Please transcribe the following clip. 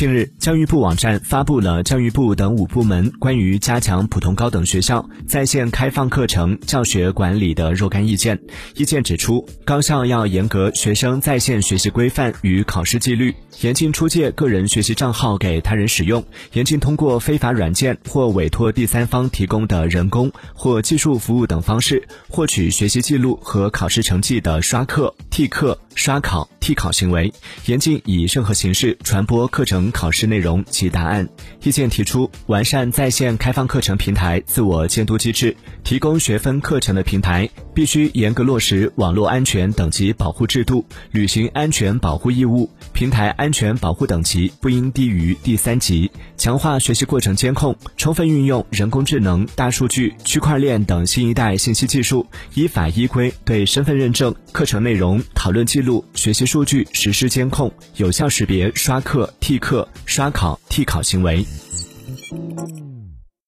近日，教育部网站发布了教育部等五部门关于加强普通高等学校在线开放课程教学管理的若干意见。意见指出，高校要严格学生在线学习规范与考试纪律，严禁出借个人学习账号给他人使用，严禁通过非法软件或委托第三方提供的人工或技术服务等方式获取学习记录和考试成绩的刷课、替课。刷考、替考行为，严禁以任何形式传播课程考试内容及答案。意见提出，完善在线开放课程平台自我监督机制，提供学分课程的平台必须严格落实网络安全等级保护制度，履行安全保护义务。平台安全保护等级不应低于第三级。强化学习过程监控，充分运用人工智能、大数据、区块链等新一代信息技术，依法依规对身份认证、课程内容、讨论记录。学习数据实施监控，有效识别刷课、替课、刷考、替考行为。